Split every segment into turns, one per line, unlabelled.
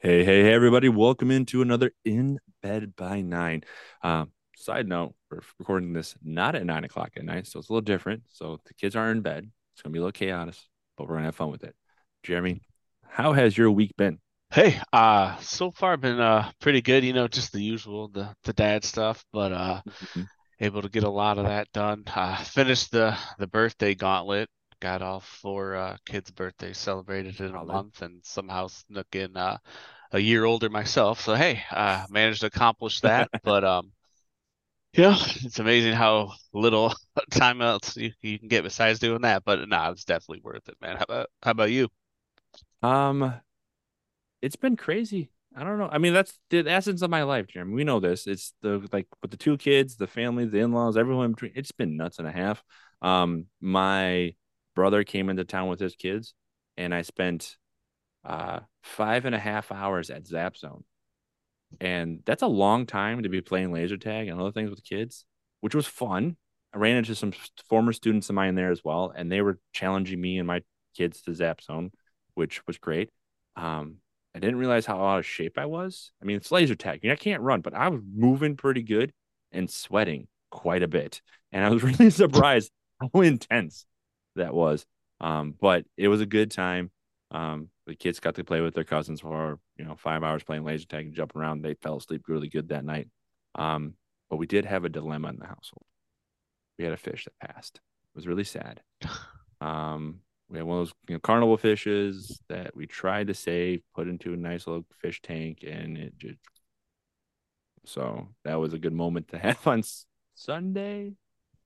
Hey, hey, hey, everybody. Welcome into another In Bed by Nine. Um, side note, we're recording this not at nine o'clock at night, so it's a little different. So the kids are in bed. It's going to be a little chaotic, but we're going to have fun with it. Jeremy, how has your week been?
Hey, uh, so far been uh pretty good, you know, just the usual, the the dad stuff, but uh
Mm-hmm.
able to get a lot of that done. Uh finished the the birthday gauntlet, got all four uh kids' birthdays celebrated in a month and somehow snuck in uh a year older myself. So hey, uh managed to accomplish that, but um yeah, it's amazing how little time else you, you can get besides doing that, but nah, it's definitely worth it, man. How about how about you?
Um, it's been crazy. I don't know. I mean, that's the essence of my life, Jeremy. We know this. It's the like with the two kids, the family, the in-laws, everyone in between. It's been nuts and a half. Um, my brother came into town with his kids, and I spent uh five and a half hours at Zap Zone. And that's a long time to be playing laser tag and other things with kids, which was fun. I ran into some former students of mine there as well, and they were challenging me and my kids to Zap Zone, which was great. Um, I didn't realize how out of shape I was. I mean, it's laser tag. I can't run, but I was moving pretty good and sweating quite a bit. And I was really surprised how intense that was. Um, but it was a good time. Um, the kids got to play with their cousins for, you know, five hours playing laser tag and jumping around. They fell asleep really good that night. Um, but we did have a dilemma in the household. We had a fish that passed. It was really sad. Um, we had one of those you know, carnival fishes that we tried to save, put into a nice little fish tank, and it just. So that was a good moment to have on Sunday.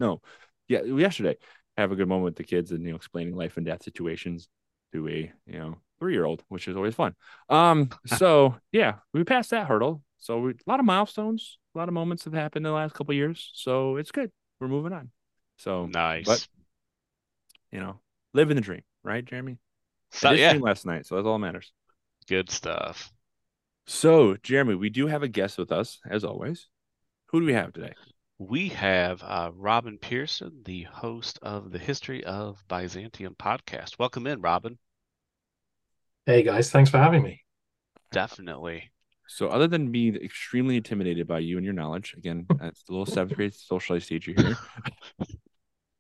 No, yeah, yesterday. Have a good moment with the kids and you know explaining life and death situations to a you know three year old, which is always fun. Um, so yeah, we passed that hurdle. So we, a lot of milestones, a lot of moments have happened in the last couple of years. So it's good. We're moving on. So
Nice.
but you know, living the dream, right, Jeremy?
So, yeah,
last night, so that's all that matters.
good stuff.
So, Jeremy, we do have a guest with us, as always. Who do we have today?
We have uh, Robin Pierson, the host of the History of Byzantium podcast. Welcome in, Robin.
Hey guys, thanks for having me.
Definitely.
So, other than being extremely intimidated by you and your knowledge, again, that's the little seventh grade socialized teacher here,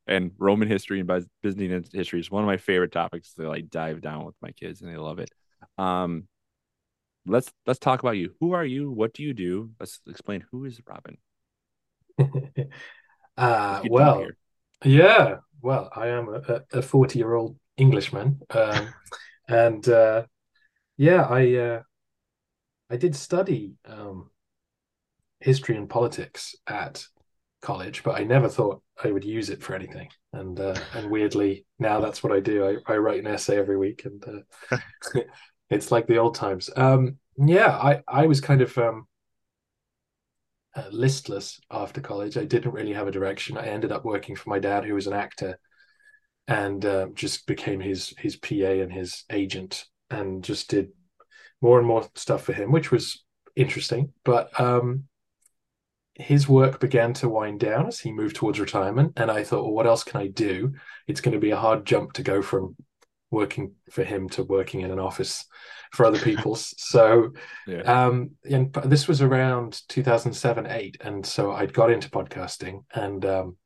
and Roman history and Byz- Byzantine history is one of my favorite topics to like dive down with my kids, and they love it. Um, let's let's talk about you. Who are you? What do you do? Let's explain who is Robin.
uh, well, yeah, well, I am a 40 year old Englishman. Um, and uh, yeah, I uh, I did study um, history and politics at college, but I never thought I would use it for anything. And uh, and weirdly, now that's what I do. I, I write an essay every week, and uh, it's like the old times. Um, yeah, I I was kind of um, uh, listless after college. I didn't really have a direction. I ended up working for my dad, who was an actor, and uh, just became his his PA and his agent, and just did more and more stuff for him, which was interesting. But um, his work began to wind down as he moved towards retirement, and I thought, well, what else can I do? It's going to be a hard jump to go from working for him to working in an office for other people's. so
Yeah.
um, and this was around 2007, eight, and so I'd got into podcasting, and um,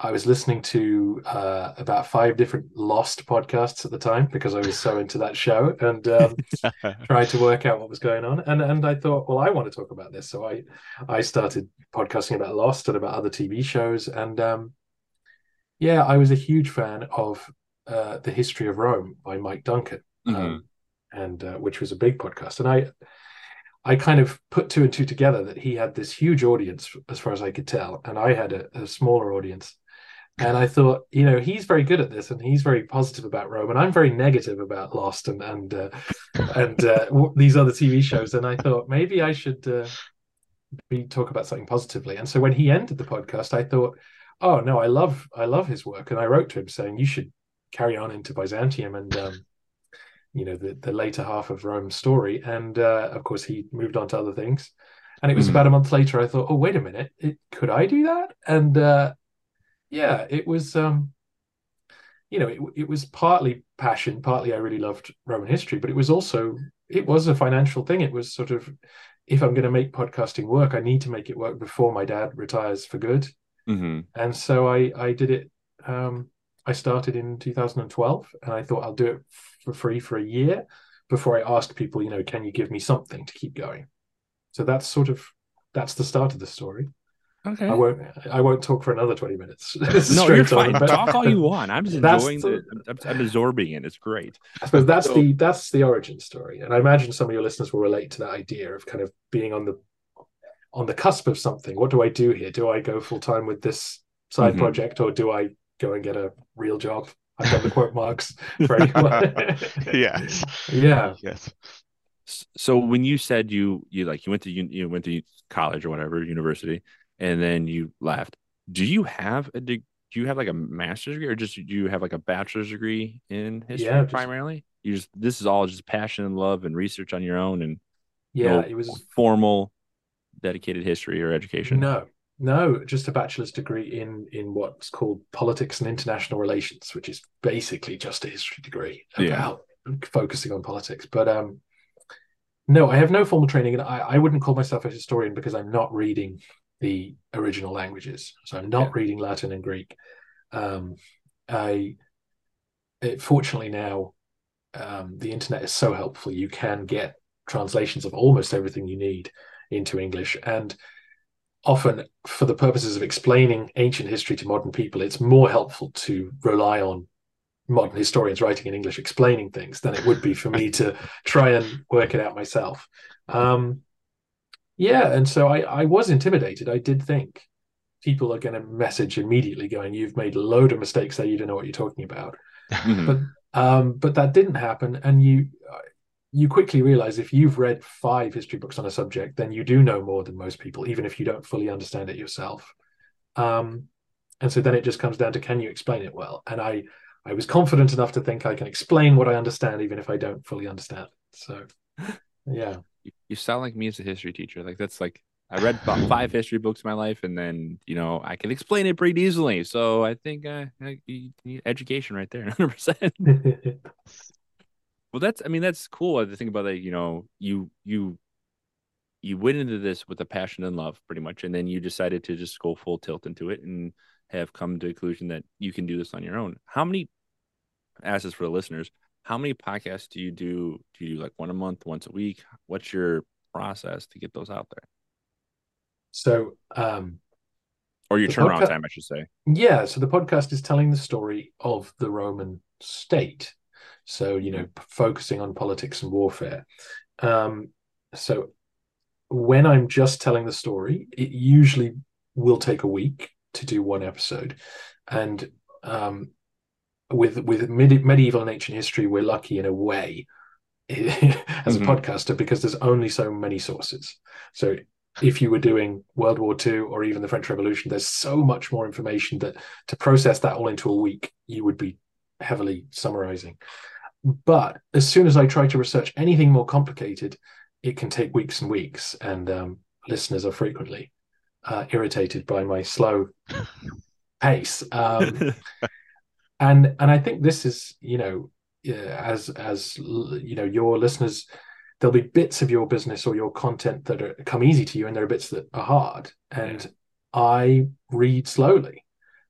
I was listening to uh, about five different Lost podcasts at the time because I was so into that show and um, tried to work out what was going on. And and I thought, well, I want to talk about this, so I I started podcasting about Lost and about other TV shows. And um, yeah, I was a huge fan of uh, the History of Rome by Mike Duncan,
Mhm.
and uh, which was a big podcast. And I I kind of put two and two together that he had this huge audience, as far as I could tell, and I had a, a smaller audience. And I thought, you know, he's very good at this, and he's very positive about Rome, and I'm very negative about Lost and and uh, and uh, these other TV shows. And I thought maybe I should uh, be talk about something positively. And so when he ended the podcast, I thought, oh no, I love I love his work, and I wrote to him saying you should carry on into Byzantium and um, you know the the later half of Rome's story. And uh, of course, he moved on to other things. And it was
Mhm.
about a month later. I thought, oh wait a minute, it, could I do that? And uh, yeah, it was. Um, you know, it, it was partly passion, partly I really loved Roman history, but it was also it was a financial thing. It was sort of if I'm going to make podcasting work, I need to make it work before my dad retires for good.
Mhm.
And so I I did it. Um, I started in 2012, and I thought I'll do it for free for a year before I ask people, you know, can you give me something to keep going? So that's sort of that's the start of the story.
Okay.
I won't I won't talk for another 20 minutes.
no,
Straight
you're
on,
fine.
but-
Talk all you want. I'm just
That's
enjoying
the-
the. I'm, I'm absorbing it. It's great.
I suppose that's
So-
the that's the origin story, and I imagine some of your listeners will relate to that idea of kind of being on the on the cusp of something. What do I do here? Do I go full time with this side
Mhm.
project, or do I go and get a real job? I've done the quote marks for anyone.
yes.
yeah,
Yes.
So when you said you you like you went to un- you went to college or whatever university, and then you left, do you have a do you have like a master's degree or just do you have like a bachelor's degree in history
Yeah, just-
primarily? You just this is all just passion and love and research on your own and
yeah.
no
It was
formal dedicated history or education.
no, no, just a bachelor's degree in in what's called politics and international relations, which is basically just a history degree
Yeah.
about focusing on politics. But um, no, I have no formal training, and I, I wouldn't call myself a historian because I'm not reading the original languages. So I'm not
Yeah.
reading Latin and Greek. Um, I it, fortunately now um, the internet is so helpful. You can get translations of almost everything you need into English, and often for the purposes of explaining ancient history to modern people, it's more helpful to rely on modern historians writing in English explaining things than it would be for me to try and work it out myself. Um, yeah, and so I, I was intimidated. I did think people are going to message immediately going, "You've made a load of mistakes there. You don't know what you're talking about." But um, but that didn't happen, and you you quickly realize if you've read five history books on a subject, then you do know more than most people, even if you don't fully understand it yourself. Um, and so then it just comes down to can you explain it well? And I I was confident enough to think I can explain what I understand, even if I don't fully understand. So yeah,
you, sound like me as a history teacher. Like that's like I read about five history books in my life, and then you know I can explain it pretty easily. So I think uh, I- you need education right there, hundred percent. Well, that's I mean that's cool to think about that. You know, you you you went into this with a passion and love, pretty much, and then you decided to just go full tilt into it and have come to the conclusion that you can do this on your own. How many? I ask this for the listeners. How many podcasts do you do? Do you do like one a month, once a week? What's your process to get those out there,
so um,
or your turnaround
podca-
time, I should say?
Yeah, so the podcast is telling the story of the Roman state. So, you know, p- focusing on politics and warfare. Um, so when I'm just telling the story, it usually will take a week to do one episode. And um, with with medieval and ancient history, we're lucky in a way as a
Mhm.
podcaster because there's only so many sources. So if you were doing World War II or even the French Revolution, there's so much more information that to process that all into a week, you would be heavily summarizing. But as soon as I try to research anything more complicated, it can take weeks and weeks. And um, listeners are frequently uh, irritated by my slow pace. Um, and and I think this is, you know, as as you know, your listeners, there'll be bits of your business or your content that are, come easy to you, and there are bits that are hard. And I read slowly.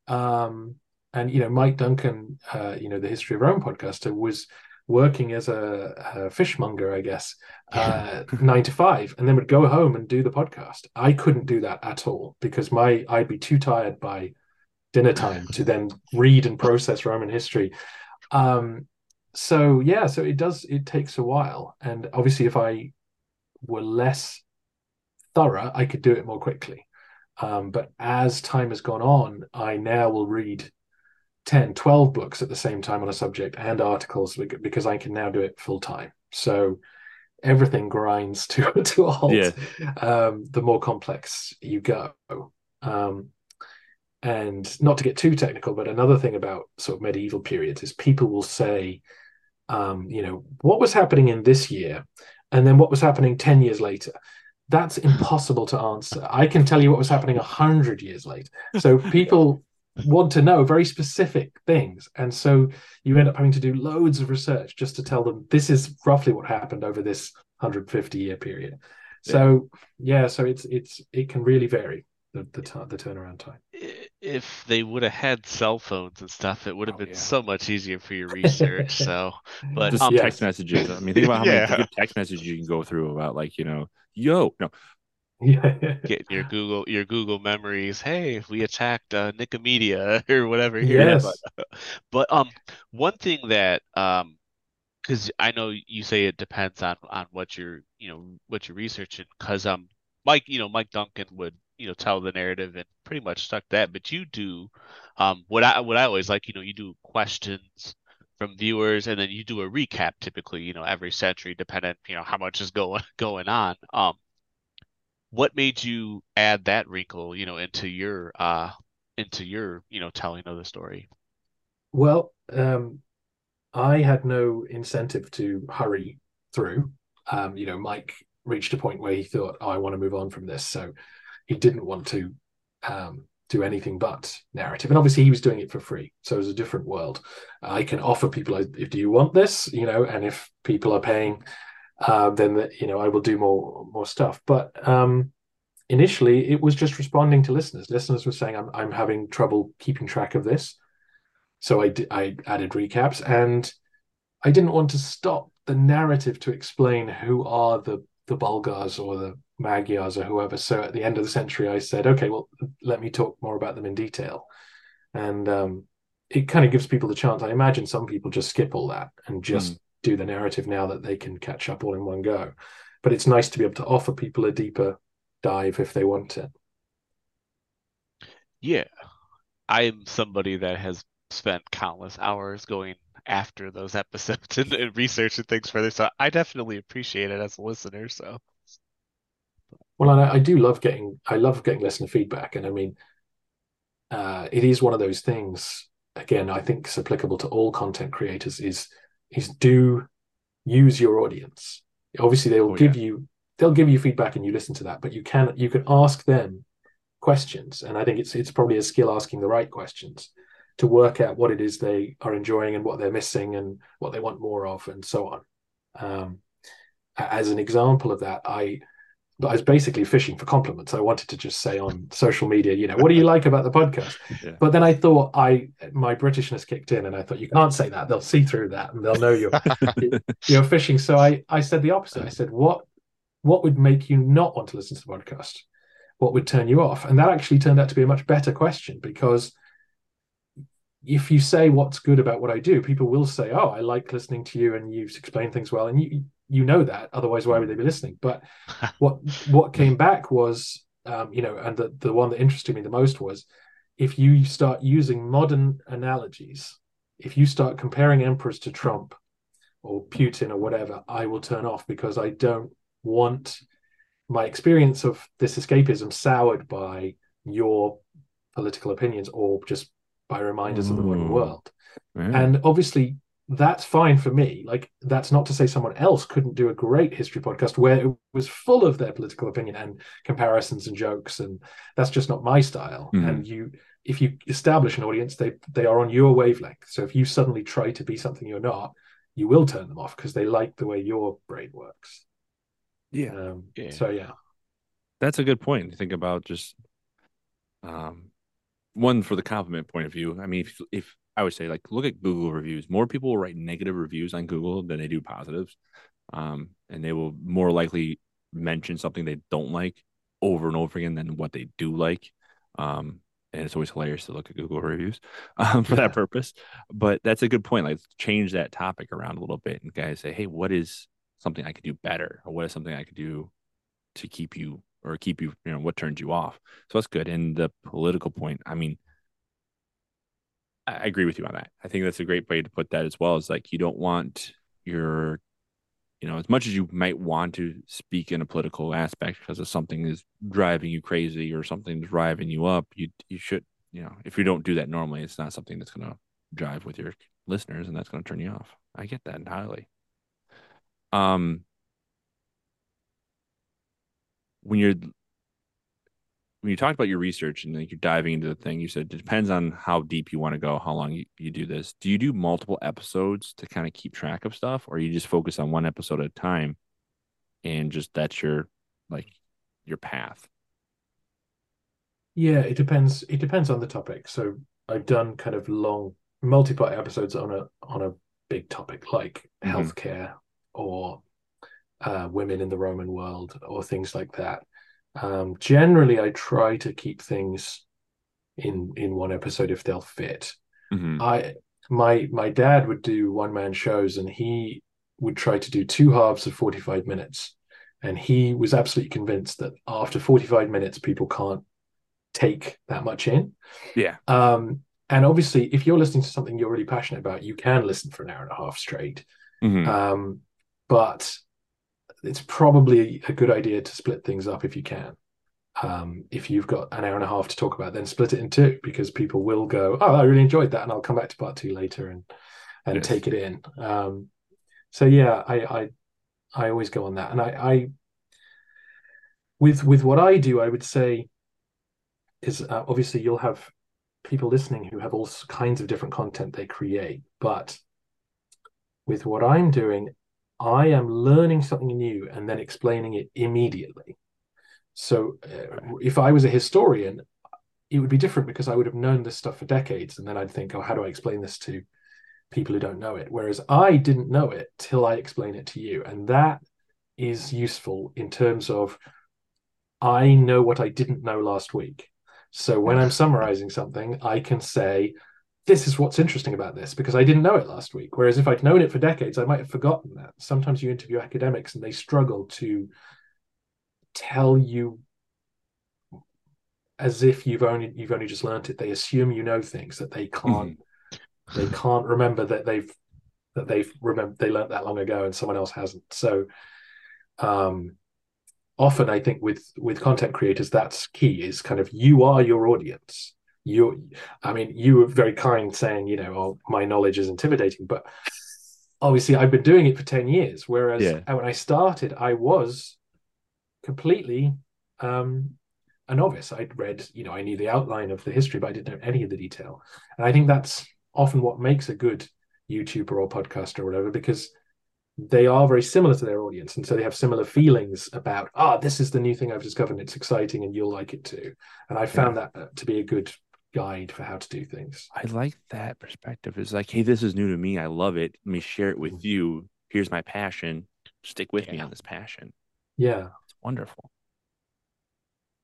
Um, and you know, Mike Duncan, uh, you know, the History of Rome podcaster, was working as a, a fishmonger, I guess, uh, nine to five, and then would go home and do the podcast. I couldn't do that at all because my I'd be too tired by dinner time to then read and process Roman history. Um, so yeah, so it does. It takes a while, and obviously, if I were less thorough, I could do it more quickly. Um, but as time has gone on, I now will read 10, 12 books at the same time on a subject and articles because I can now do it full time. So everything grinds to, to a halt
Yeah.
um, the more complex you go. Um, and not to get too technical, but another thing about sort of medieval periods is people will say, um, you know, what was happening in this year and then what was happening 10 years later. That's impossible to answer. I can tell you what was happening 100 years later. So people want to know very specific things. And so you end up having to do loads of research just to tell them this is roughly what happened over this 150 year period. So yeah, so it's it's it can really vary the the, t- the turnaround time.
If they would have had cell phones and stuff, it would have
Oh,
been
yeah.
so much easier for your research. So, but
Just
um,
Yes.
text messages. I mean, think about how
Yeah.
many text messages you can go through about, like, you know, yo, no,
yeah.
getting your Google your Google memories. Hey, we attacked uh, Nicomedia or whatever here.
Yes.
But, but um, one thing that um, because I know you say it depends on on what you're you know what you're researching. Because um, Mike, you know, Mike Duncan would you know tell the narrative and pretty much stuck that. But you do um, what I what I always like. You know, you do questions from viewers and then you do a recap typically you know every century depending you know how much is going going on um what made you add that wrinkle, you know, into your uh into your, you know, telling of the story?
Well, um, I had no incentive to hurry through. Um, you know, Mike reached a point where he thought, "Oh, I want to move on from this," so he didn't want to um, do anything but narrative. And obviously, he was doing it for free, so it was a different world. I can offer people, if do you want this, you know, and if people are paying, uh, then the, you know I will do more more stuff. But um, initially, it was just responding to listeners. Listeners were saying, "I'm I'm having trouble keeping track of this." So I, d- I added recaps and I didn't want to stop the narrative to explain who are the, the Bulgars or the Magyars or whoever. So at the end of the century, I said, okay, well, let me talk more about them in detail. And um, it kind of gives people the chance. I imagine some people just skip all that and just do the narrative now that they can catch up all in one go. But it's nice to be able to offer people a deeper dive if they want it.
Yeah. I'm somebody that has spent countless hours going after those episodes and, and researching things further. So I definitely appreciate it as a listener. So
Well, and I, I do love getting I love getting listener feedback, and I mean, uh, it is one of those things. Again, I think it's applicable to all content creators. Is is do use your audience. Obviously, they will
Oh,
give you they'll give you feedback, and you listen to that. But you can you can ask them questions, and I think it's it's probably a skill asking the right questions to work out what it is they are enjoying and what they're missing and what they want more of, and so on. Um, as an example of that, I I was basically fishing for compliments. I wanted to just say on social media, you know, what do you like about the podcast?
Yeah.
But then I thought I my Britishness kicked in, and I thought you can't say that. They'll see through that, and they'll know you're you're fishing. So I I said the opposite. I said what what would make you not want to listen to the podcast? What would turn you off? And that actually turned out to be a much better question because if you say what's good about what I do, people will say, "Oh, I like listening to you, and you explain things well," and you you know that. Otherwise, why would they be listening? But what what came back was, um, you know, and the the one that interested me the most was if you start using modern analogies, if you start comparing emperors to Trump or Putin or whatever, I will turn off because I don't want my experience of this escapism soured by your political opinions or just by reminders of the modern world.
Yeah.
And obviously, that's fine for me. Like, that's not to say someone else couldn't do a great history podcast where it was full of their political opinion and comparisons and jokes. And that's just not my style.
Mhm.
And you, if you establish an audience, they they are on your wavelength. So if you suddenly try to be something you're not, you will turn them off because they like the way your brain works.
yeah.
Um,
Yeah.
So yeah,
That's a good point. To think about just um one for the compliment point of view. I mean, if, if I would say like look at Google reviews, more people will write negative reviews on Google than they do positives, um, and they will more likely mention something they don't like over and over again than what they do like. Um, and it's always hilarious to look at Google reviews um, for yeah. that purpose. But that's a good point. Like change that topic around a little bit and guys say, hey, what is something I could do better, or what is something I could do to keep you or keep you, you know, what turns you off. So that's good. And the political point, I mean, I agree with you on that. I think that's a great way to put that as well. Is like you don't want your you know, as much as you might want to speak in a political aspect because of something is driving you crazy or something's driving you up, you you should, you know, if you don't do that normally, it's not something that's going to drive with your listeners and that's going to turn you off. I get that entirely. Um, when you're when you talked about your research and like you're diving into the thing, you said it depends on how deep you want to go, how long you, you do this. Do you do multiple episodes to kind of keep track of stuff, or you just focus on one episode at a time and just that's your like your path?
Yeah, it depends. It depends on the topic. So I've done kind of long multi-part episodes on a on a big topic like mm-hmm. healthcare or uh, women in the Roman world or things like that. Um, generally, I try to keep things in in one episode if they'll fit. Mm-hmm. I my my dad would do one man shows, and he would try to do two halves of forty five minutes, and he was absolutely convinced that after forty five minutes, people can't take that much in.
Yeah.
Um, and obviously, if you're listening to something you're really passionate about, you can listen for an hour and a half straight. Mm-hmm. Um, but it's probably a good idea to split things up if you can. Um, if you've got an hour and a half to talk about, then split it in two because people will go, "Oh, I really enjoyed that," and I'll come back to part two later and and yes. take it in. Um, so yeah, I, I I always go on that, and I, I with with what I do, I would say is uh, obviously you'll have people listening who have all kinds of different content they create, but with what I'm doing, I am learning something new and then explaining it immediately. So uh, if I was a historian, it would be different because I would have known this stuff for decades. And then I'd think, oh, how do I explain this to people who don't know it? Whereas I didn't know it till I explain it to you. And that is useful in terms of I know what I didn't know last week. So when I'm summarizing something, I can say, this is what's interesting about this because I didn't know it last week. Whereas if I'd known it for decades, I might have forgotten that. Sometimes you interview academics and they struggle to tell you as if you've only you've only just learned it. They assume you know things that they can't mm. they can't remember that they've that they've remember they learned that long ago and someone else hasn't. So um often I think with with content creators that's key is kind of you are your audience you i mean you were very kind saying you know oh, my knowledge is intimidating but obviously i've been doing it for 10 years whereas yeah. when i started i was completely um a novice i'd read you know i knew the outline of the history but i didn't know any of the detail and i think that's often what makes a good youtuber or podcaster or whatever because they are very similar to their audience and so they have similar feelings about ah oh, this is the new thing i've discovered and it's exciting and you'll like it too and i found yeah. that to be a good guide for how to do things.
I like that perspective. It's like, hey, this is new to me. I love it. Let me share it with mm-hmm. you. Here's my passion. Stick with yeah. me on this passion.
Yeah.
It's wonderful.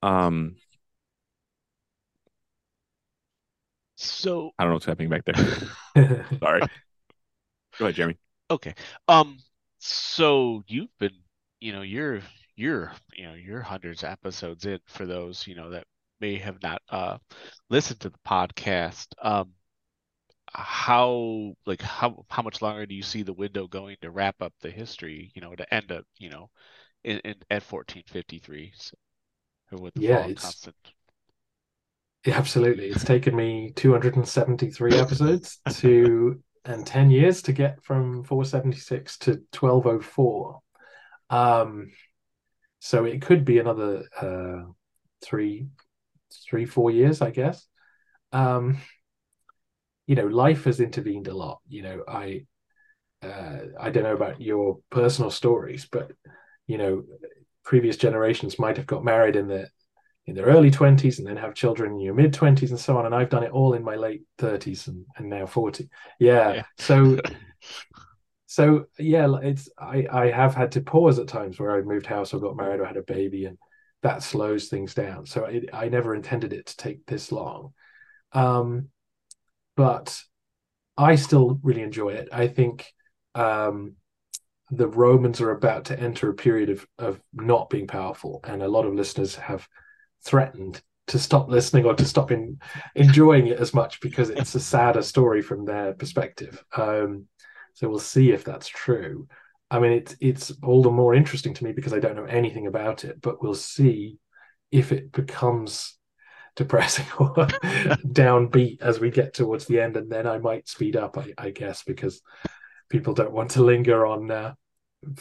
Um
so
I don't know what's happening back there. Sorry. Go ahead, Jeremy.
Okay. Um so you've been, you know, you're you're you know you're hundreds of episodes in for those you know that may have not uh, listened to the podcast, um, how like how how much longer do you see the window going to wrap up the history? You know, to end up you know in, in at fourteen fifty three. So, with the
yeah, it's constant. Yeah, absolutely. It's taken me 273 episodes to and 10 years to get from 476 to 1204. Um, so it could be another uh, three three, four years, I guess. Um, you know, life has intervened a lot. You know, I uh, I don't know about your personal stories, but you know, previous generations might have got married in the in their early 20s and then have children in your mid 20s and so on. And I've done it all in my late 30s and, and now 40. Yeah. yeah. So, so yeah, it's, I, I have had to pause at times where I moved house or got married or had a baby and that slows things down. So it, I never intended it to take this long. Um, but I still really enjoy it. I think, um, the Romans are about to enter a period of, of not being powerful, and a lot of listeners have threatened to stop listening or to stop in, enjoying it as much because it's a sadder story from their perspective. Um, so we'll see if that's true. I mean, it's it's all the more interesting to me because I don't know anything about it, but we'll see if it becomes depressing or downbeat as we get towards the end, and then I might speed up, I, I guess, because people don't want to linger on uh,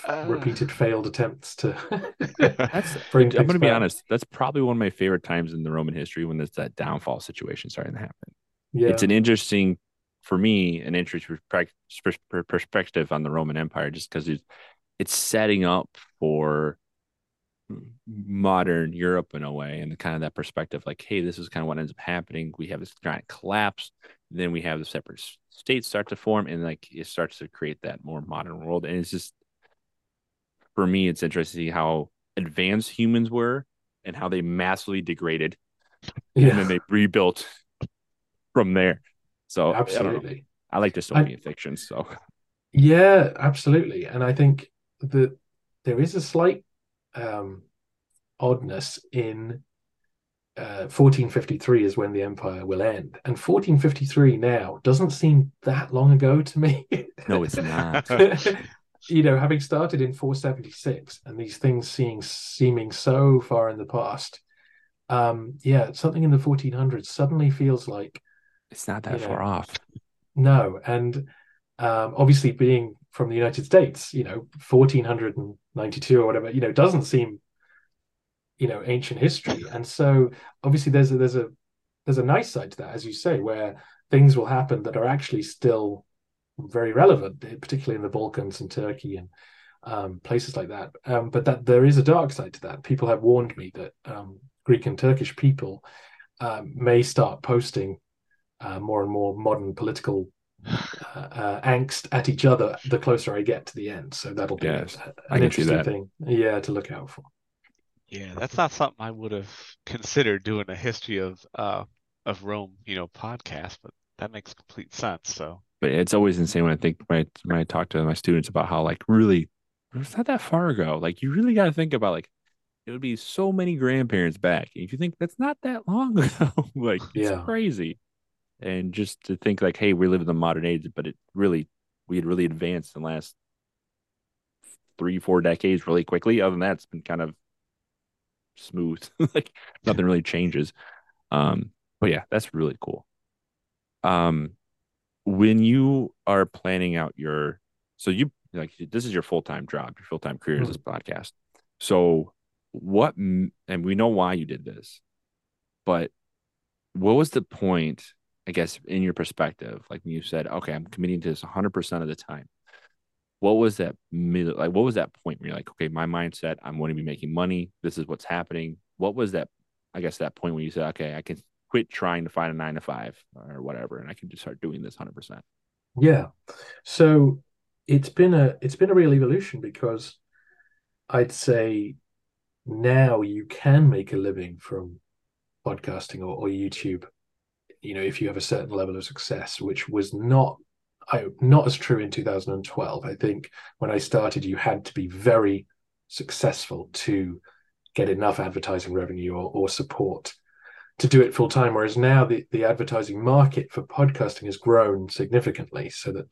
uh, repeated failed attempts to
bring i'm going to be honest that's probably one of my favorite times in the roman history when there's that downfall situation starting to happen. Yeah. It's an interesting for me an interesting perspective on the roman empire just because it's, it's setting up for modern europe in a way and kind of that perspective like hey this is kind of what ends up happening we have this giant collapse then we have the separate states start to form and like it starts to create that more modern world and it's just for me, it's interesting to see how advanced humans were and how they massively degraded, yeah. and then they rebuilt from there. So
absolutely,
I, I like dystopian I, fiction. So
yeah, absolutely, and I think that there is a slight um, oddness in. Uh, 1453 is when the empire will end, and 1453 now doesn't seem that long ago to me.
no, it's not.
you know, having started in 476 and these things seeing seeming so far in the past, um, yeah, something in the 1400s suddenly feels like
it's not that far off.
No, and um, obviously being from the United States, you know, 1492 or whatever, you know, doesn't seem, you know, ancient history. And so obviously there's a there's a there's a nice side to that, as you say, where things will happen that are actually still very relevant, particularly in the Balkans and Turkey and um, places like that. Um, but that there is a dark side to that. People have warned me that um, Greek and Turkish people um, may start posting uh, more and more modern political uh, uh, angst at each other the closer I get to the end. So that'll be yes, an interesting thing, yeah, to look out for.
Yeah, that's not something I would have considered doing a history of uh, of Rome, you know, podcast, but that makes complete sense. So
but it's always insane when I think when I, when I talk to my students about how like really it's not that far ago. Like you really got to think about like it would be so many grandparents back. If you think that's not that long ago, like yeah. it's crazy. And just to think like, hey, we live in the modern age, but it really we had really advanced in the last three, four decades really quickly. Other than that, it's been kind of smooth. like nothing really changes. Um, but yeah, that's really cool. Um, when you are planning out your so you like this is your full-time job your full-time career mm-hmm. is this podcast so what and we know why you did this but what was the point i guess in your perspective like when you said okay i'm committing to this 100% of the time what was that like what was that point where you're like okay my mindset i'm going to be making money this is what's happening what was that i guess that point where you said okay i can quit trying to find a nine to five or whatever, and I can just start doing this hundred percent.
Yeah. So it's been a it's been a real evolution because I'd say now you can make a living from podcasting or, or YouTube. You know, if you have a certain level of success, which was not I, not as true in 2012. I think when I started, you had to be very successful to get enough advertising revenue or, or support to do it full time. Whereas now the, the advertising market for podcasting has grown significantly so that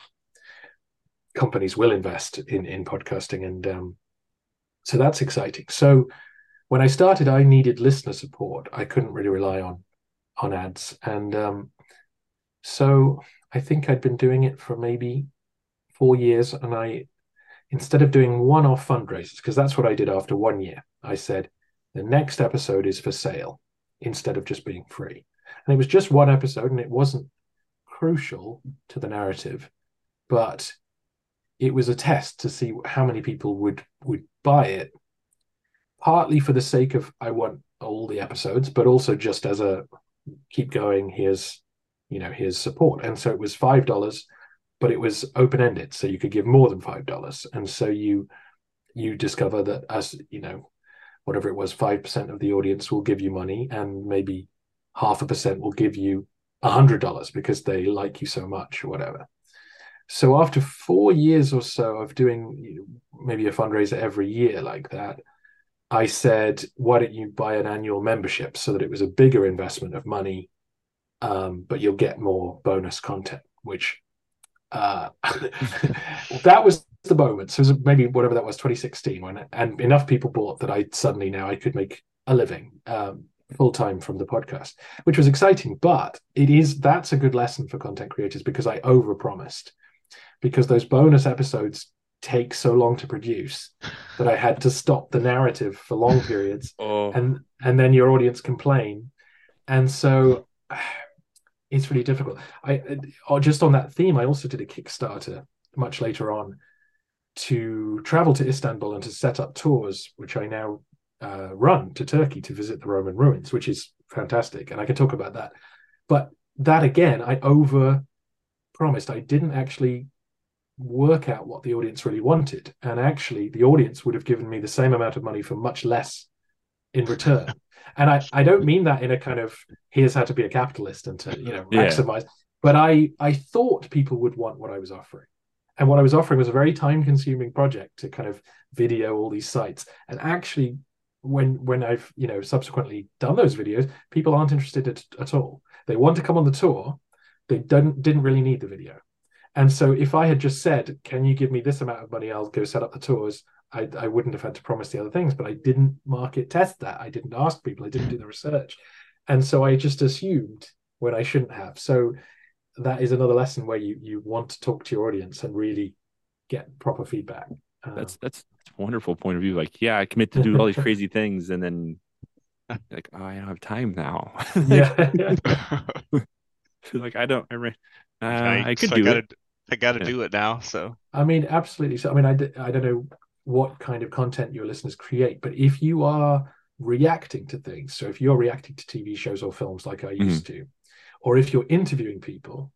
companies will invest in, in podcasting. And um, so that's exciting. So when I started, I needed listener support. I couldn't really rely on on ads. And um, so I think I'd been doing it for maybe four years. And I, instead of doing one off fundraisers, because that's what I did after one year, I said, the next episode is for sale instead of just being free. And it was just one episode and it wasn't crucial to the narrative, but it was a test to see how many people would would buy it partly for the sake of I want all the episodes, but also just as a keep going. Here's you know here's support, and so it was five dollars, but it was open ended, so you could give more than five dollars, and so you you discover that as you know whatever it was, 5% of the audience will give you money and maybe half a percent will give you a hundred dollars because they like you so much or whatever. So after four years or so of doing maybe a fundraiser every year like that, I said, why don't you buy an annual membership so that it was a bigger investment of money, um, but you'll get more bonus content, which uh, that was the moment. So maybe whatever that was, 2016, when and enough people bought that I suddenly now I could make a living um, full time from the podcast, which was exciting. But it is that's a good lesson for content creators because I overpromised because those bonus episodes take so long to produce that I had to stop the narrative for long periods,
Oh,
and and then your audience complain, and so it's really difficult. I uh, just on that theme, I also did a Kickstarter much later on to travel to Istanbul and to set up tours, which I now uh, run to Turkey to visit the Roman ruins, which is fantastic, and I can talk about that. But that again, I over promised. I didn't actually work out what the audience really wanted, and actually, the audience would have given me the same amount of money for much less in return. and I, I don't mean that in a kind of here's how to be a capitalist and to you know
Yeah.
maximize, but I I thought people would want what I was offering. And what I was offering was a very time consuming project to kind of video all these sites. And actually, when when I've you know subsequently done those videos, people aren't interested at, at all. They want to come on the tour, they don't didn't really need the video. And so if I had just said, "Can you give me this amount of money? I'll go set up the tours," I, I wouldn't have had to promise the other things. But I didn't market test that. I didn't ask people. I didn't do the research, and so I just assumed when I shouldn't have. So that is another lesson where you you want to talk to your audience and really get proper feedback. Um,
that's that's a wonderful point of view. Like, yeah, I commit to do all these crazy things, and then like, oh, I don't have time now.
yeah.
like I don't. I, re- uh,
Yikes,
I could do
gotta,
it.
I gotta
Yeah.
do it now. So
I mean, absolutely. So, I mean, I, d- I don't know what kind of content your listeners create, but if you are reacting to things, so if you're reacting to TV shows or films like I used to, or if you're interviewing people,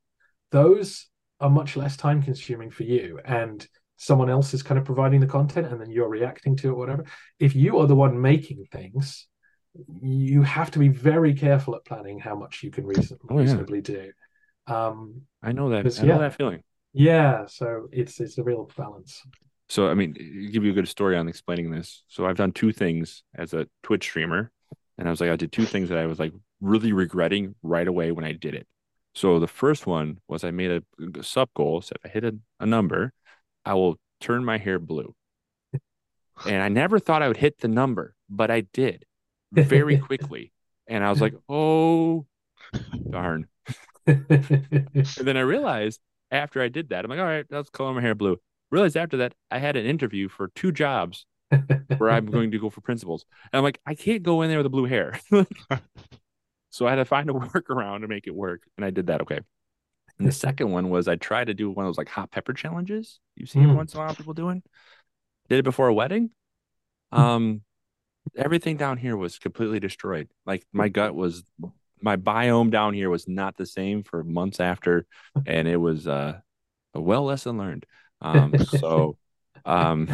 those are much less time consuming for you. And someone else is kind of providing the content and then you're reacting to it, whatever. If you are the one making things, you have to be very careful at planning how much you can reason-
Oh, yeah.
reasonably do. Um,
I know that. I know
yeah.
that feeling.
yeah, so it's it's a real balance.
So, I mean, give you a good story on explaining this. So, I've done two things as a Twitch streamer, and I was like, I did two things that I was like really regretting right away when I did it. So, the first one was I made a, a sub goal. So, if I hit a, a number, I will turn my hair blue. And I never thought I would hit the number, but I did very quickly. And I was like, oh, darn. And then I realized after I did that, I'm like, all right, let's color my hair blue. Realized after that, I had an interview for two jobs where I'm going to go for principals. And I'm like, I can't go in there with the blue hair. so I had to find a workaround to make it work. And I did that. Okay. And the second one was I tried to do one of those like hot pepper challenges you see every
Mm.
once in a while people doing. Did it before a wedding. Um, everything down here was completely destroyed. Like my gut was, my biome down here was not the same for months after, and it was uh, a well lesson learned. Um, so, um,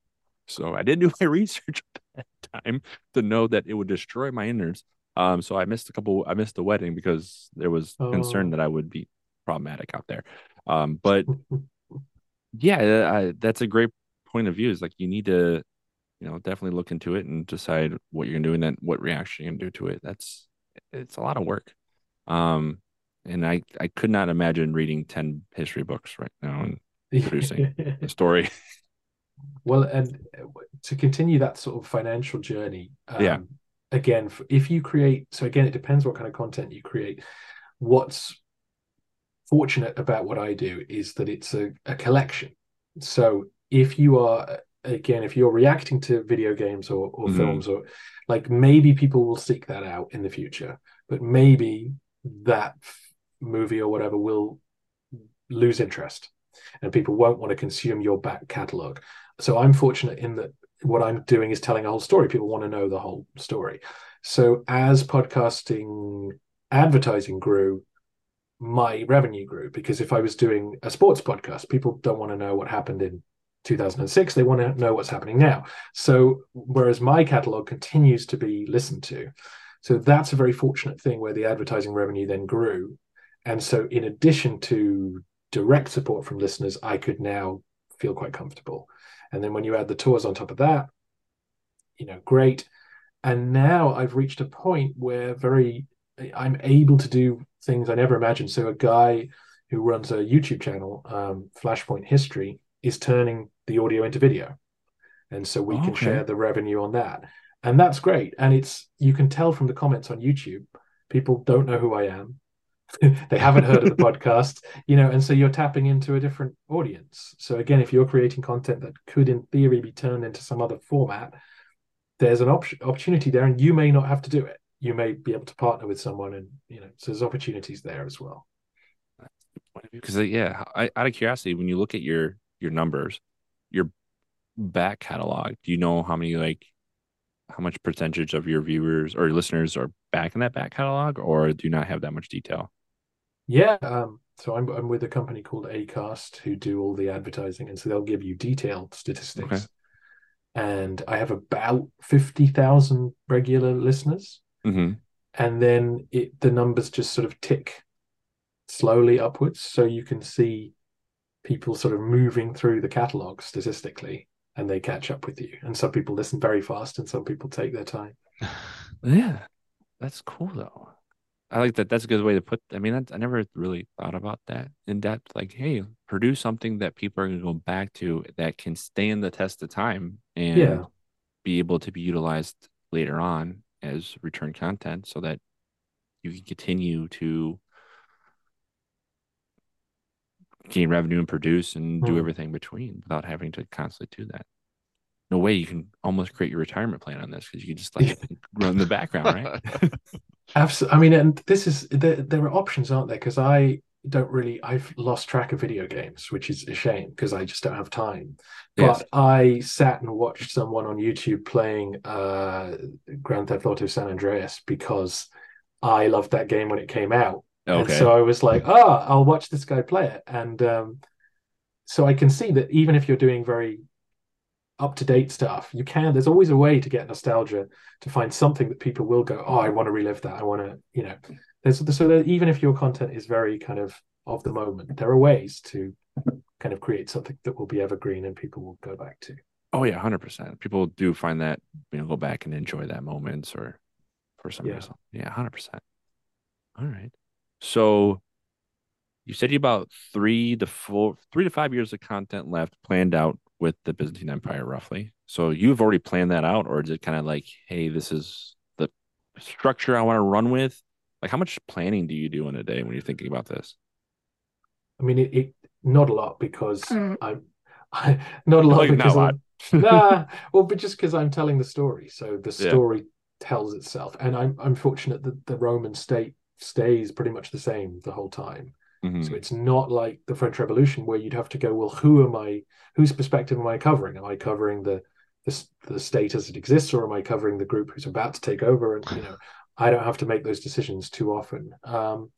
so I didn't do my research at that time to know that it would destroy my innards. Um, so I missed a couple. I missed the wedding because there was concern
Oh.
that I would be problematic out there. Um, but yeah, I, that's a great point of view. Is like you need to, you know, definitely look into it and decide what you're gonna do and then what reaction you're gonna do to it. That's it's a lot of work. Um, and I I could not imagine reading ten history books right now and Producing. a story.
Well, and uh, to continue that sort of financial journey, um,
Yeah.
Again, if you create, so again, it depends what kind of content you create. What's fortunate about what I do is that it's a, a collection. So if you are, again, if you're reacting to video games or, or
Mhm.
films, or like maybe people will seek that out in the future, but maybe that movie or whatever will lose interest and people won't want to consume your back catalog. so I'm fortunate in that what I'm doing is telling a whole story. People want to know the whole story. So as podcasting advertising grew, my revenue grew because if I was doing a sports podcast, people don't want to know what happened in 2006. They want to know what's happening now. So whereas my catalog continues to be listened to, so that's a very fortunate thing where the advertising revenue then grew. And so in addition to direct support from listeners, I could now feel quite comfortable. And then when you add the tours on top of that, you know, great. And now I've reached a point where very I'm able to do things I never imagined. So a guy who runs a YouTube channel, um, Flashpoint History, is turning the audio into video, and so we okay. can share the revenue on that, and that's great. And it's you can tell from the comments on YouTube, people don't know who I am. they haven't heard of the podcast, you know, and so you're tapping into a different audience. So again, if you're creating content that could, in theory, be turned into some other format, there's an op- opportunity there, and you may not have to do it. You may be able to partner with someone, and you know, so there's opportunities there as well.
Because uh, yeah, I, out of curiosity, when you look at your your numbers, your back catalog, do you know how many like how much percentage of your viewers or listeners are back in that back catalog, or do you not have that much detail?
Yeah, um, so I'm I'm with a company called Acast who do all the advertising, and so they'll give you detailed statistics. Okay. And I have about fifty thousand regular listeners,
mm-hmm.
and then it the numbers just sort of tick slowly upwards, so you can see people sort of moving through the catalog statistically, and they catch up with you. And some people listen very fast, and some people take their time.
yeah, that's cool though. I like that. That's a good way to put. I mean, I never really thought about that in depth. Like, hey, produce something that people are going to go back to that can stand the test of time and yeah. be able to be utilized later on as return content, so that you can continue to gain revenue and produce and do hmm. everything between without having to constantly do that. No way you can almost create your retirement plan on this because you can just like run the background, right?
Absolutely. I mean, and this is there, there are options, aren't there? Because I don't really, I've lost track of video games, which is a shame because I just don't have time. Yes. But I sat and watched someone on YouTube playing uh, Grand Theft Auto San Andreas because I loved that game when it came out. Okay. And so I was like, oh, I'll watch this guy play it. And um, so I can see that even if you're doing very up to date stuff. You can. There's always a way to get nostalgia to find something that people will go, oh, I want to relive that. I want to, you know. There's so that even if your content is very kind of of the moment, there are ways to kind of create something that will be evergreen and people will go back to.
Oh yeah, hundred percent. People do find that you know go back and enjoy that moments or for some yeah. reason. Yeah, hundred percent. All right. So you said you about three to four, three to five years of content left planned out with the Byzantine Empire, roughly. So you've already planned that out, or is it kind of like, hey, this is the structure I want to run with? Like, how much planning do you do in a day when you're thinking about this?
I mean, it, it not a lot because mm. I'm I, not a lot like, because I'm, nah, well, but just because I'm telling the story, so the story yeah. tells itself, and I'm I'm fortunate that the Roman state stays pretty much the same the whole time. Mm-hmm. So it's not like the French Revolution where you'd have to go, well, who am I? Whose perspective am I covering? Am I covering the the, the state as it exists, or am I covering the group who's about to take over? And you know, I don't have to make those decisions too often. Um,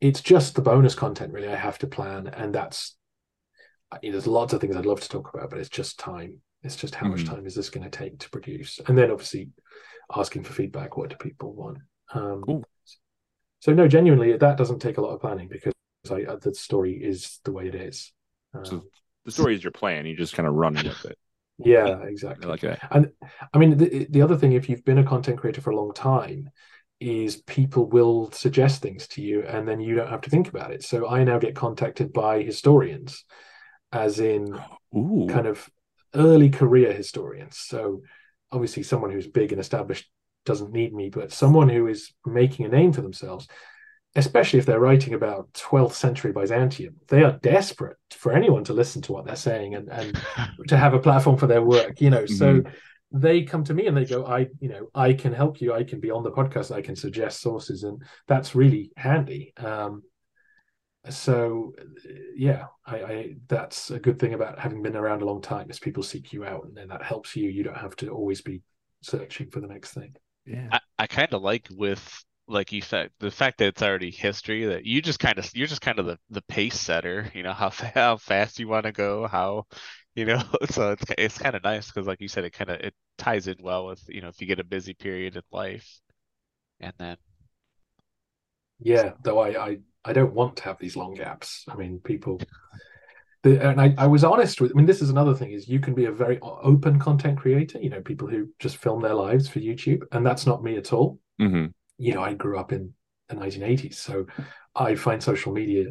it's just the bonus content, really. I have to plan, and that's you know, there's lots of things I'd love to talk about, but it's just time. It's just how mm-hmm. much time is this going to take to produce, and then obviously asking for feedback. What do people want? Um, cool. So no, genuinely, that doesn't take a lot of planning because I, uh, the story is the way it is.
Um, so the story is your plan. You just kind of run with it.
Yeah, exactly.
like that.
And I mean, the, the other thing, if you've been a content creator for a long time, is people will suggest things to you, and then you don't have to think about it. So I now get contacted by historians, as in Ooh. kind of early career historians. So obviously, someone who's big and established doesn't need me, but someone who is making a name for themselves, especially if they're writing about 12th century Byzantium, they are desperate for anyone to listen to what they're saying and, and to have a platform for their work, you know. Mm-hmm. So they come to me and they go, I, you know, I can help you. I can be on the podcast. I can suggest sources. And that's really handy. Um, so yeah, I, I that's a good thing about having been around a long time is people seek you out and then that helps you. You don't have to always be searching for the next thing.
Yeah.
I, I kind of like with like you said the fact that it's already history that you just kind of you're just kind of the, the pace setter you know how how fast you want to go how you know so it's it's kind of nice because like you said it kind of it ties in well with you know if you get a busy period in life and then
yeah though I, I i don't want to have these long gaps i mean people the, and I, I was honest with i mean this is another thing is you can be a very open content creator you know people who just film their lives for youtube and that's not me at all.
Hmm
you know i grew up in the 1980s so i find social media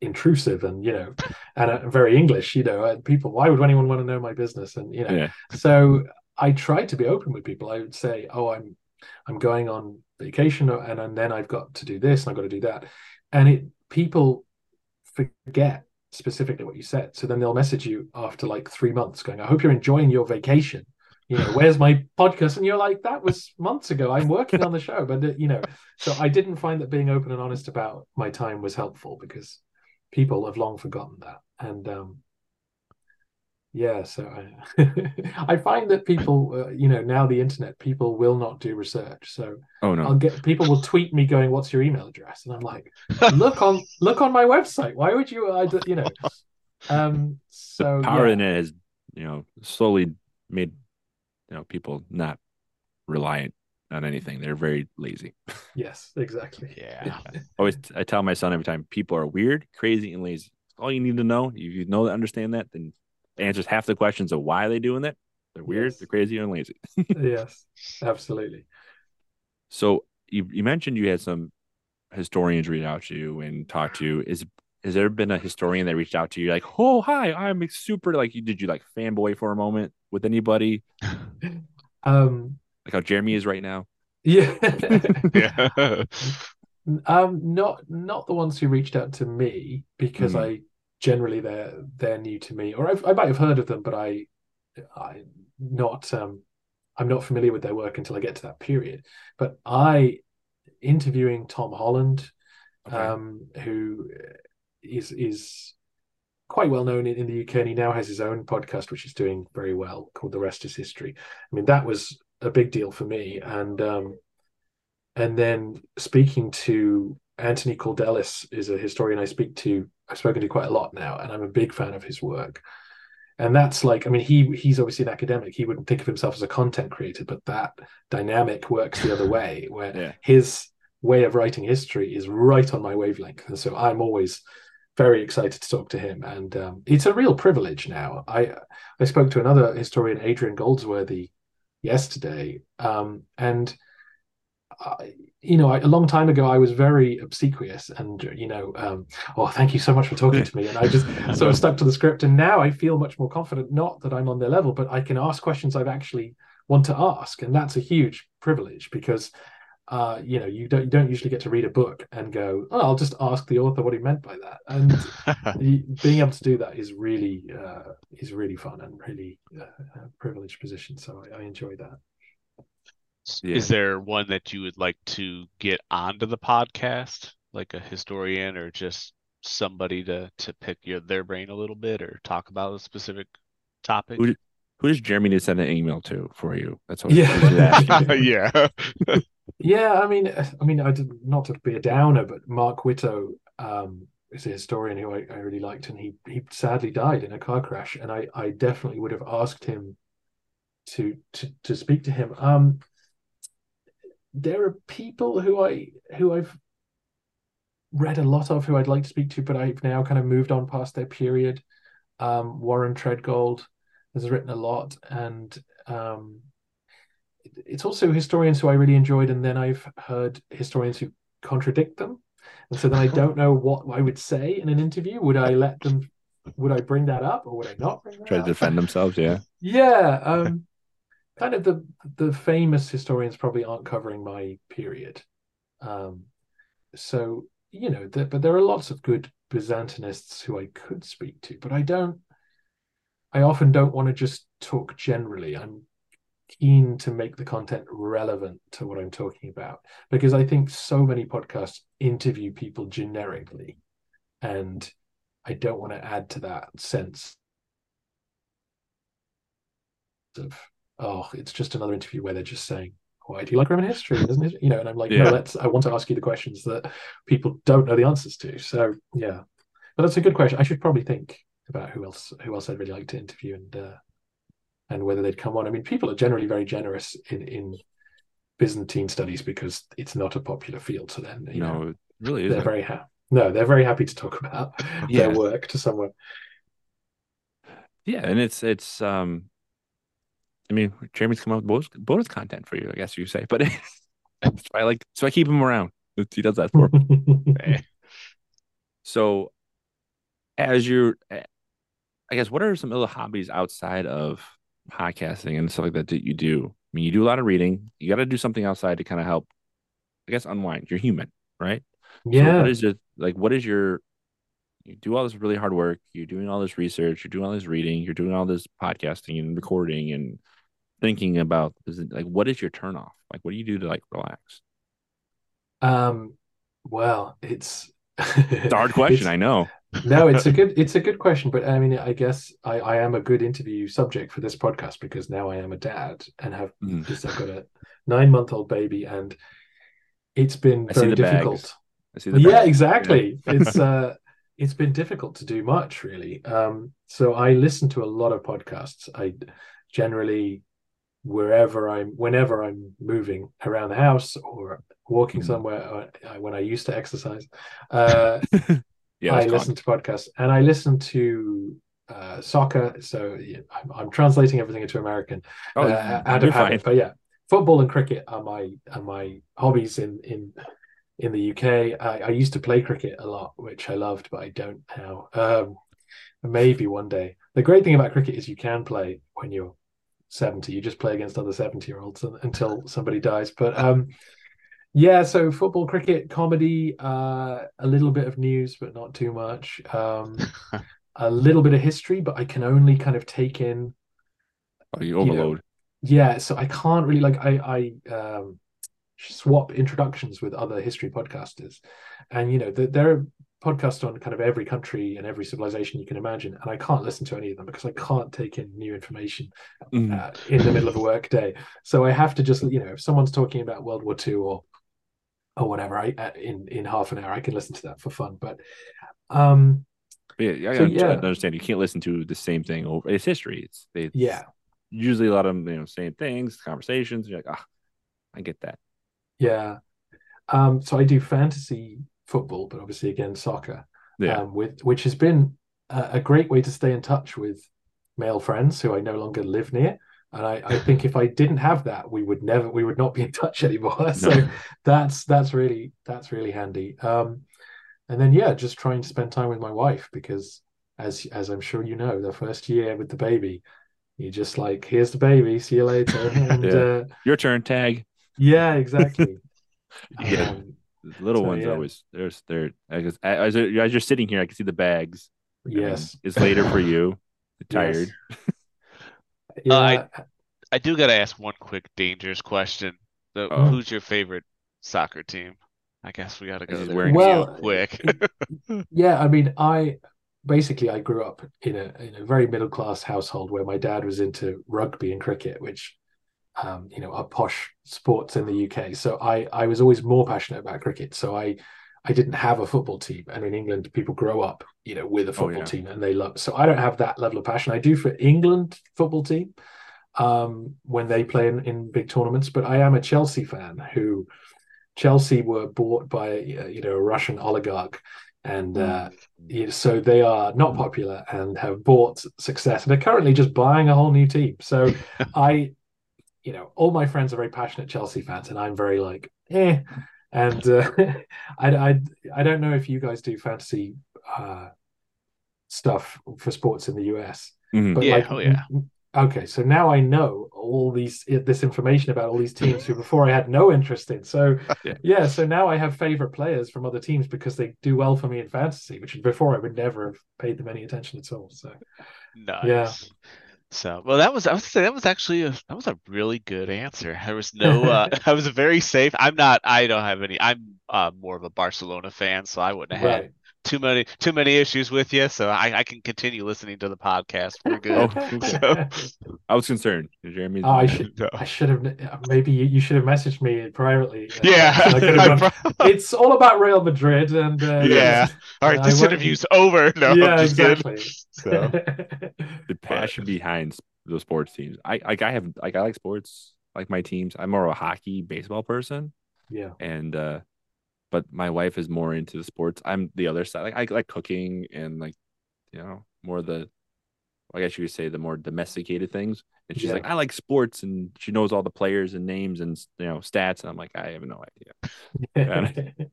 intrusive and you know and uh, very english you know uh, people why would anyone want to know my business? And you know
Yeah.
so i try to be open with people. I would say oh i'm i'm going on vacation and, and then i've got to do this and i've got to do that. And it people forget specifically what you said. So then they'll message you after like three months going i hope you're enjoying your vacation. You know where's my podcast? And you're like that was months ago. I'm working on the show. But uh, you know so i didn't find that being open and honest about my time was helpful because people have long forgotten that. And um yeah so i i find that people uh, you know now the internet people will not do research so
Oh no, i'll
get people will tweet me going what's your email address and i'm like look on look on my website why would you I, you know um so
Power
yeah.
of the net has, you know, slowly made, you know, people not reliant on anything. They're very lazy.
yes exactly
yeah
Always, I tell my son every time, people are weird, crazy, and lazy. All you need to know, if you know, understand that, then it answers half the questions of why they doing that. They're weird,
Yes.
they're crazy, and lazy.
yes absolutely
So you you mentioned you had some historians reach out to you and talk to you. Is has there been a historian that reached out to you like, oh hi, I'm super like you did you like fanboy for a moment with anybody
um
like how Jeremy is right now?
yeah
yeah
Um, not not the ones who reached out to me because
Mhm.
I generally they're they're new to me, or I've, I might have heard of them, but I I not um I'm not familiar with their work until I get to that period. But I interviewing Tom Holland,
Okay.
um, who is is quite well known in, in the UK, and he now has his own podcast, which is doing very well, called The Rest Is History. I mean, that was a big deal for me, and um, and then speaking to Anthony Kaldellis is a historian I speak to. I've spoken to quite a lot now, and I'm a big fan of his work. And that's like, I mean, he he's obviously an academic. He wouldn't think of himself as a content creator, but that dynamic works the other way, where
Yeah.
his way of writing history is right on my wavelength. And so I'm always very excited to talk to him. And um, it's a real privilege now. I I spoke to another historian, Adrian Goldsworthy, yesterday, um, and I, you know, I, a long time ago, I was very obsequious and, you know, um, oh, thank you so much for talking to me. And I just sort of stuck to the script. And now I feel much more confident, not that I'm on their level, but I can ask questions I've actually want to ask. And that's a huge privilege because, uh, you know, you don't, you don't usually get to read a book and go, oh, I'll just ask the author what he meant by that. And being able to do that is really, uh, is really fun and really uh, a privileged position. So I, I enjoy that.
Yeah.
Is there one that you would like to get onto the podcast, like a historian or just somebody to to pick your their brain a little bit or talk about a specific topic?
Who who does Jeremy need to send an email to for you? That's what
Yeah.
I was asking.
yeah.
Yeah, I mean, I mean, I did not to be a downer, but Mark Whittow um, is a historian who I, I really liked, and he he sadly died in a car crash, and I I definitely would have asked him to to to speak to him. Um, there are people who I who I've read a lot of who I'd like to speak to, but I've now kind of moved on past their period. Um, Warren Treadgold has written a lot, and um, it's also historians who I really enjoyed, and then I've heard historians who contradict them, and so then I don't know what I would say in an interview. Would I let them? Would I bring that up, or would I not bring that
Try to defend themselves. Yeah.
Yeah, um, kind of the the famous historians probably aren't covering my period. Um, so you know, but there are lots of good Byzantinists who I could speak to, but I don't. I often don't want to just talk generally. I'm keen to make the content relevant to what I'm talking about because I think so many podcasts interview people generically and I don't want to add to that sense of oh, it's just another interview where they're just saying, "Why do you like Roman history?" Isn't it? You know, and I'm like,
Yeah.
no, let's. I want to ask you the questions that people don't know the answers to. So yeah, but that's a good question. I should probably think about who else who else I'd really like to interview and uh, and whether they'd come on. I mean, people are generally very generous in in Byzantine studies because it's not a popular field. So then you know
no, it really
they're very happy. No, they're very happy to talk about
Yeah.
their work to someone.
Yeah, and it's it's um, I mean, Jeremy's come up with bonus, bonus content for you, I guess you say, but why I like so I keep him around. He does that for me. So, as you're, I guess, what are some other hobbies outside of podcasting and stuff like that that you do? I mean, you do a lot of reading. You got to do something outside to kind of help, I guess, unwind. You're human, right? So
yeah,
what is your like? What is your? You do all this really hard work. You're doing all this research. You're doing all this reading. You're doing all this podcasting and recording and thinking about. Is it like what is your turn off? Like, what do you do to like relax?
um, well, it's
It's a hard question, I know.
no, it's a good it's a good question, but I mean, I guess I, I am a good interview subject for this podcast because now I am a dad and have
Mhm.
just I've got a nine month old baby and it's been
I
very difficult.
bags. I see the
yeah, exactly. it's uh it's been difficult to do much really. Um, so I listen to a lot of podcasts. I generally wherever I'm whenever I'm moving around the house or walking
Mhm.
somewhere or, uh, when I used to exercise. Uh
Yeah,
I listen to podcasts and I listen to uh, soccer. So yeah, I'm, I'm translating everything into American
Oh,
uh, out of
fine.
habit. But yeah, football and cricket are my are my hobbies in in in the UK. I, I used to play cricket a lot, which I loved, but I don't now. Um, maybe one day. The great thing about cricket is you can play when you're 70. You just play against other 70 year olds until somebody dies. But um, yeah, so football, cricket, comedy, uh, a little bit of news, but not too much. Um, a little bit of history, but I can only kind of take in
Oh, you
you know, yeah so i can't really like i i um swap introductions with other history podcasters and you know th- there are podcasts on kind of every country and every civilization you can imagine and i can't listen to any of them because i can't take in new information
Mhm.
uh, in the middle of a work day so i have to just you know if someone's talking about world war ii or or whatever i uh, in in half an hour i can listen to that for fun but um
yeah, I,
So,
I understand. You can't listen to the same thing over. It's history. It's, it's
yeah
usually a lot of you know same things, conversations. You're like, ah, I get that.
Yeah. Um, so I do fantasy football, but obviously again soccer.
Yeah.
Um, with which has been a, a great way to stay in touch with male friends who I no longer live near. And I, I think if I didn't have that, we would never we would not be in touch anymore. So
No.
that's that's really that's really handy. Um, and then yeah, just trying to spend time with my wife because as as I'm sure you know, the first year with the baby, you're just like here's the baby, see you later. And
Yeah.
uh,
Your turn, tag.
yeah, exactly.
Yeah.
Um,
The little
So,
ones
yeah.
always there's they're I guess as, as you're sitting here, I can see the bags. I mean,
yes.
it's later for you. Tired.
Yeah.
Uh, I- I do gotta ask one quick dangerous question. The,
Oh.
who's your favorite soccer team? I guess we gotta go
He's
there
wearing
real
Well,
quick.
yeah, I mean, I basically I grew up in a in a very middle class household where my dad was into rugby and cricket, which um, you know, are posh sports in the UK. So I I was always more passionate about cricket. So I I didn't have a football team, and in England, people grow up, you know, with a football
yeah.
team, and they love. So I don't have that level of passion. I do for England football team um, when they play in, in big tournaments, but I am a Chelsea fan who Chelsea were bought by uh, you know a Russian oligarch, and uh, yeah, so they are not popular and have bought success and are currently just buying a whole new team. So I, you know, all my friends are very passionate Chelsea fans, and I'm very like, eh. And uh, I, I, I don't know if you guys do fantasy uh, stuff for sports in the US,
Mhm.
but
Yeah,
like,
oh yeah.
Okay, so now I know all these this information about all these teams who before I had no interest in. So
Yeah.
yeah, so now I have favorite players from other teams because they do well for me in fantasy, which before I would never have paid them any attention at all. So
Nice.
Yeah.
So, well, that was I was say that was actually a that was a really good answer. There was no uh I was very safe. I'm not I don't have any I'm uh more of a Barcelona fan, so I wouldn't have had
right,
too many too many issues with you, so I, I can continue listening to the podcast. We're good.
Oh,
So,
I was concerned. Jeremy.
Oh, I should,
no.
I should have. Maybe you, you should have messaged me privately. uh,
yeah,
and I
I
gone,
pro-
it's all about Real Madrid, and uh,
Yeah. all right.
I
This
went-
interview's over. No,
yeah,
I'm just kidding.
exactly.
So,
the passion behind s- those sports teams. I like I have like I like sports, like my teams. I'm more of a hockey, baseball person,
yeah,
and uh but my wife is more into the sports. I'm the other side. Like I like cooking and like you know more the I guess you could say the more domesticated things. And she's
Yeah.
like, I like sports, and she knows all the players and names and you know stats. And I'm like, I have no idea.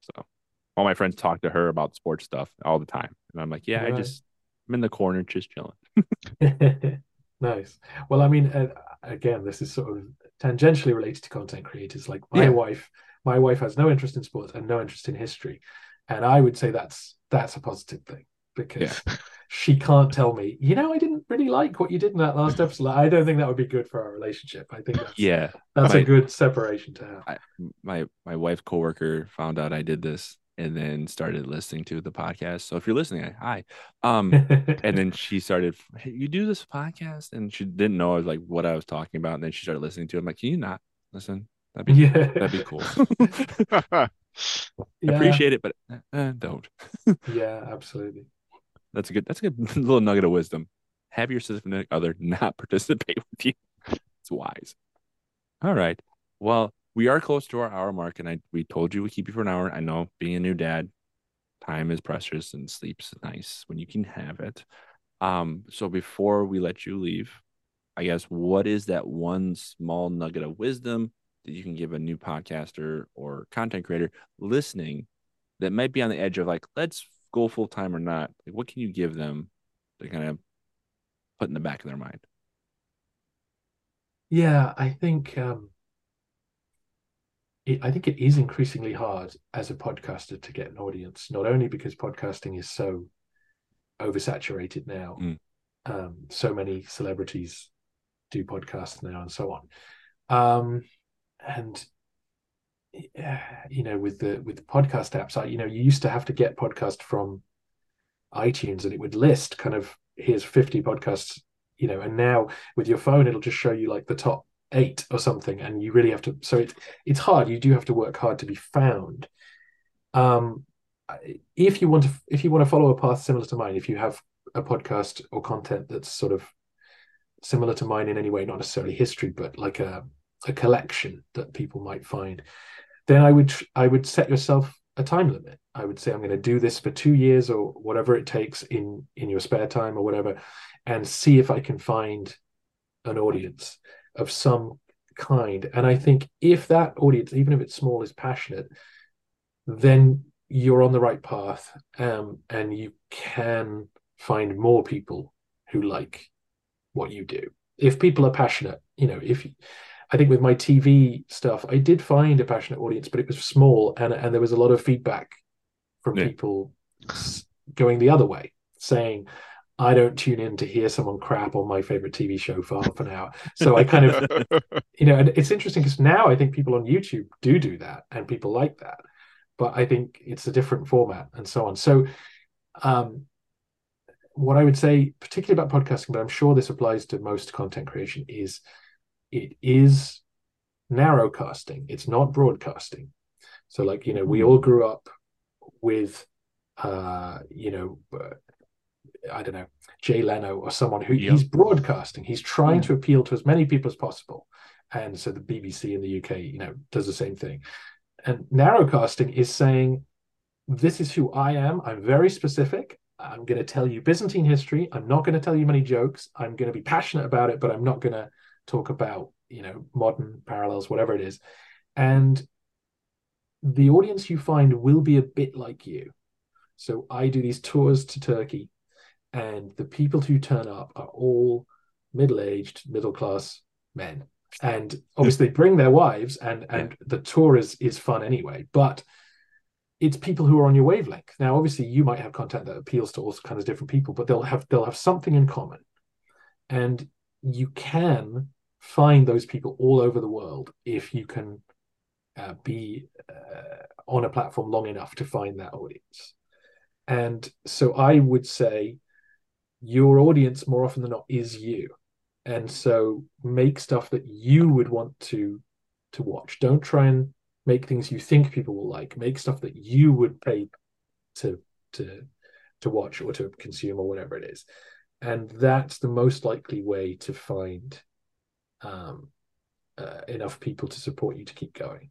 So all my friends talk to her about sports stuff all the time, and I'm like, yeah, I just I'm in the corner just chilling.
nice. Well, I mean, uh, again, this is sort of tangentially related to content creators. Like my
Yeah.
wife, my wife has no interest in sports and no interest in history, and I would say that's that's a positive thing because she can't tell me, you know, I didn't really like what you did in that last episode. I don't think that would be good for our relationship. I think that's
Yeah,
that's
my-
a good separation to have.
I, my my wife's coworker found out I did this and then started listening to the podcast. So if you're listening, hi. Um, and then she started, hey, you do this podcast, and she didn't know I was like what I was talking about. And then she started listening to it. I'm like, can you not listen? That'd be
yeah,
that'd be cool.
Yeah,
Appreciate it, but uh, don't.
Yeah, absolutely.
That's a good. That's a good little nugget of wisdom. Have your significant other not participate with you. It's wise. All right. Well, we are close to our hour mark, and I we told you we keep you for an hour. I know being a new dad, time is precious, and sleep's nice when you can have it. Um. So before we let you leave, I guess what is that one small nugget of wisdom that you can give a new podcaster or content creator listening that might be on the edge of like, let's go full time or not? Like, what can you give them to kind of put in the back of their mind?
Yeah, I think um, it, I think it is increasingly hard as a podcaster to get an audience, not only because podcasting is so oversaturated now,
Mm.
um, so many celebrities do podcasts now and so on, um, and you know, with the with the podcast apps, you know, you used to have to get podcast from iTunes, and it would list kind of here's 50 podcasts you know and now with your phone it'll just show you like the top eight or something and you really have to so it, it's hard. You do have to work hard to be found. Um if you want to if you want to follow a path similar to mine if you have a podcast or content that's sort of similar to mine in any way not necessarily history but like a a collection that people might find then i would i would set yourself a time limit i would say i'm going to do this for two years or whatever it takes in in your spare time or whatever and see if I can find an audience of some kind. And I think if that audience, even if it's small, is passionate, then you're on the right path, um, and you can find more people who like what you do. If people are passionate, you know, if I think with my TV stuff, I did find a passionate audience, but it was small, and and there was a lot of feedback from
Yeah.
people going the other way, saying. I don't tune in to hear someone crap on my favorite TV show for half an hour. So I kind of, you know, and it's interesting because now I think people on YouTube do do that and people like that. But I think it's a different format and so on. So, um, what I would say, particularly about podcasting, but I'm sure this applies to most content creation, is it is narrowcasting. It's not broadcasting. So, like you know, we all grew up with, uh, you know, uh, I don't know, Jay Leno or someone who
Yep.
he's broadcasting. He's trying
Yeah.
to appeal to as many people as possible. And so the BBC in the UK, you know, does the same thing. And narrowcasting is saying, this is who I am. I'm very specific. I'm going to tell you Byzantine history. I'm not going to tell you many jokes. I'm going to be passionate about it, but I'm not going to talk about, you know, modern parallels, whatever it is. And the audience you find will be a bit like you. So I do these tours to Turkey, and the people who turn up are all middle-aged, middle-class men. And obviously they bring their wives and and the tour is is fun anyway, but it's people who are on your wavelength. Now, obviously, you might have content that appeals to all kinds of different people, but they'll have they'll have something in common, and you can find those people all over the world if you can uh, be uh, on a platform long enough to find that audience. And so I would say your audience more often than not is you. And so make stuff that you would want to to watch. Don't try and make things you think people will like. Make stuff that you would pay to to to watch or to consume or whatever it is. And that's the most likely way to find um, uh, enough people to support you to keep going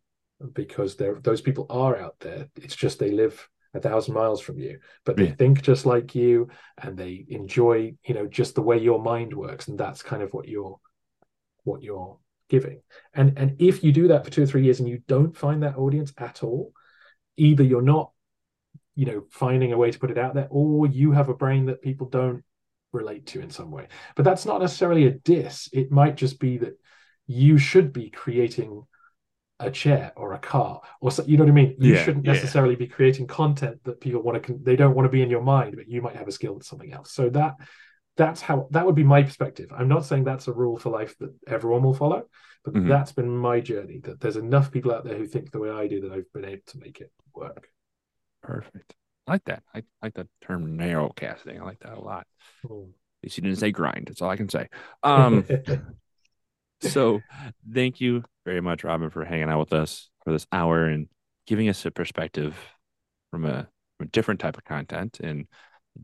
because those people are out there. It's just they live a thousand miles from you, but they yeah. think just like you and they enjoy, you know, just the way your mind works. And that's kind of what you're what you're giving. And and if you do that for two or three years and you don't find that audience at all, either you're not, you know, finding a way to put it out there, or you have a brain that people don't relate to in some way. But that's not necessarily a diss. It might just be that you should be creating a chair or a car or so, you know what I mean. You yeah, shouldn't necessarily yeah. be creating content that people want to. They don't want to be in your mind, but you might have a skill at something else. So that that's how that would be my perspective. I'm not saying that's a rule for life that everyone will follow, but mm-hmm. that's been my journey. That there's enough people out there who think the way I do that I've been able to make it work.
Perfect. I like that. I like the term narrow casting. I like that a lot. Mm. At least you didn't say grind. That's all I can say. Um, so thank you very much, Robin, for hanging out with us for this hour and giving us a perspective from a, from a different type of content and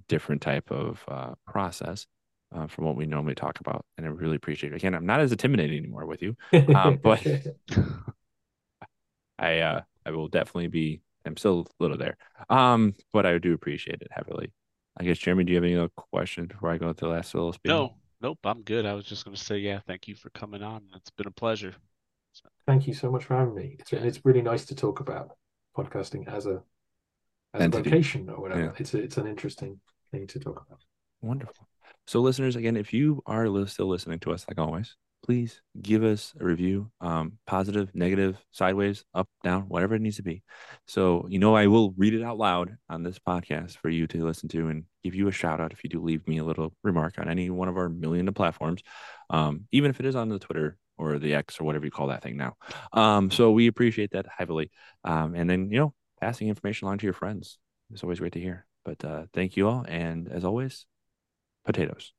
different type of uh, process uh, from what we normally talk about. And I really appreciate it. Again, I'm not as intimidating anymore with you, um, but I uh, I will definitely be. I'm still a little there, um, but I do appreciate it heavily. I guess, Jeremy, do you have any other questions before I go to the last little speed?
No, nope, I'm good. I was just going to say, yeah, thank you for coming on. It's been a pleasure.
Thank you so much for having me. It's it's really nice to talk about podcasting as a as Entity. a vocation or whatever. Yeah. It's a, it's an interesting thing to talk about.
Wonderful. So, listeners, again, if you are still listening to us, like always, please give us a review um, positive negative sideways up down whatever it needs to be. So you know i will read it out loud on this podcast for you to listen to and give you a shout out if you do leave me a little remark on any one of our million of platforms um, even if it is on the twitter or the x or whatever you call that thing now. Um, so we appreciate that heavily. Um, and then you know passing information along to your friends. It's always great to hear. But uh, thank you all. And as always potatoes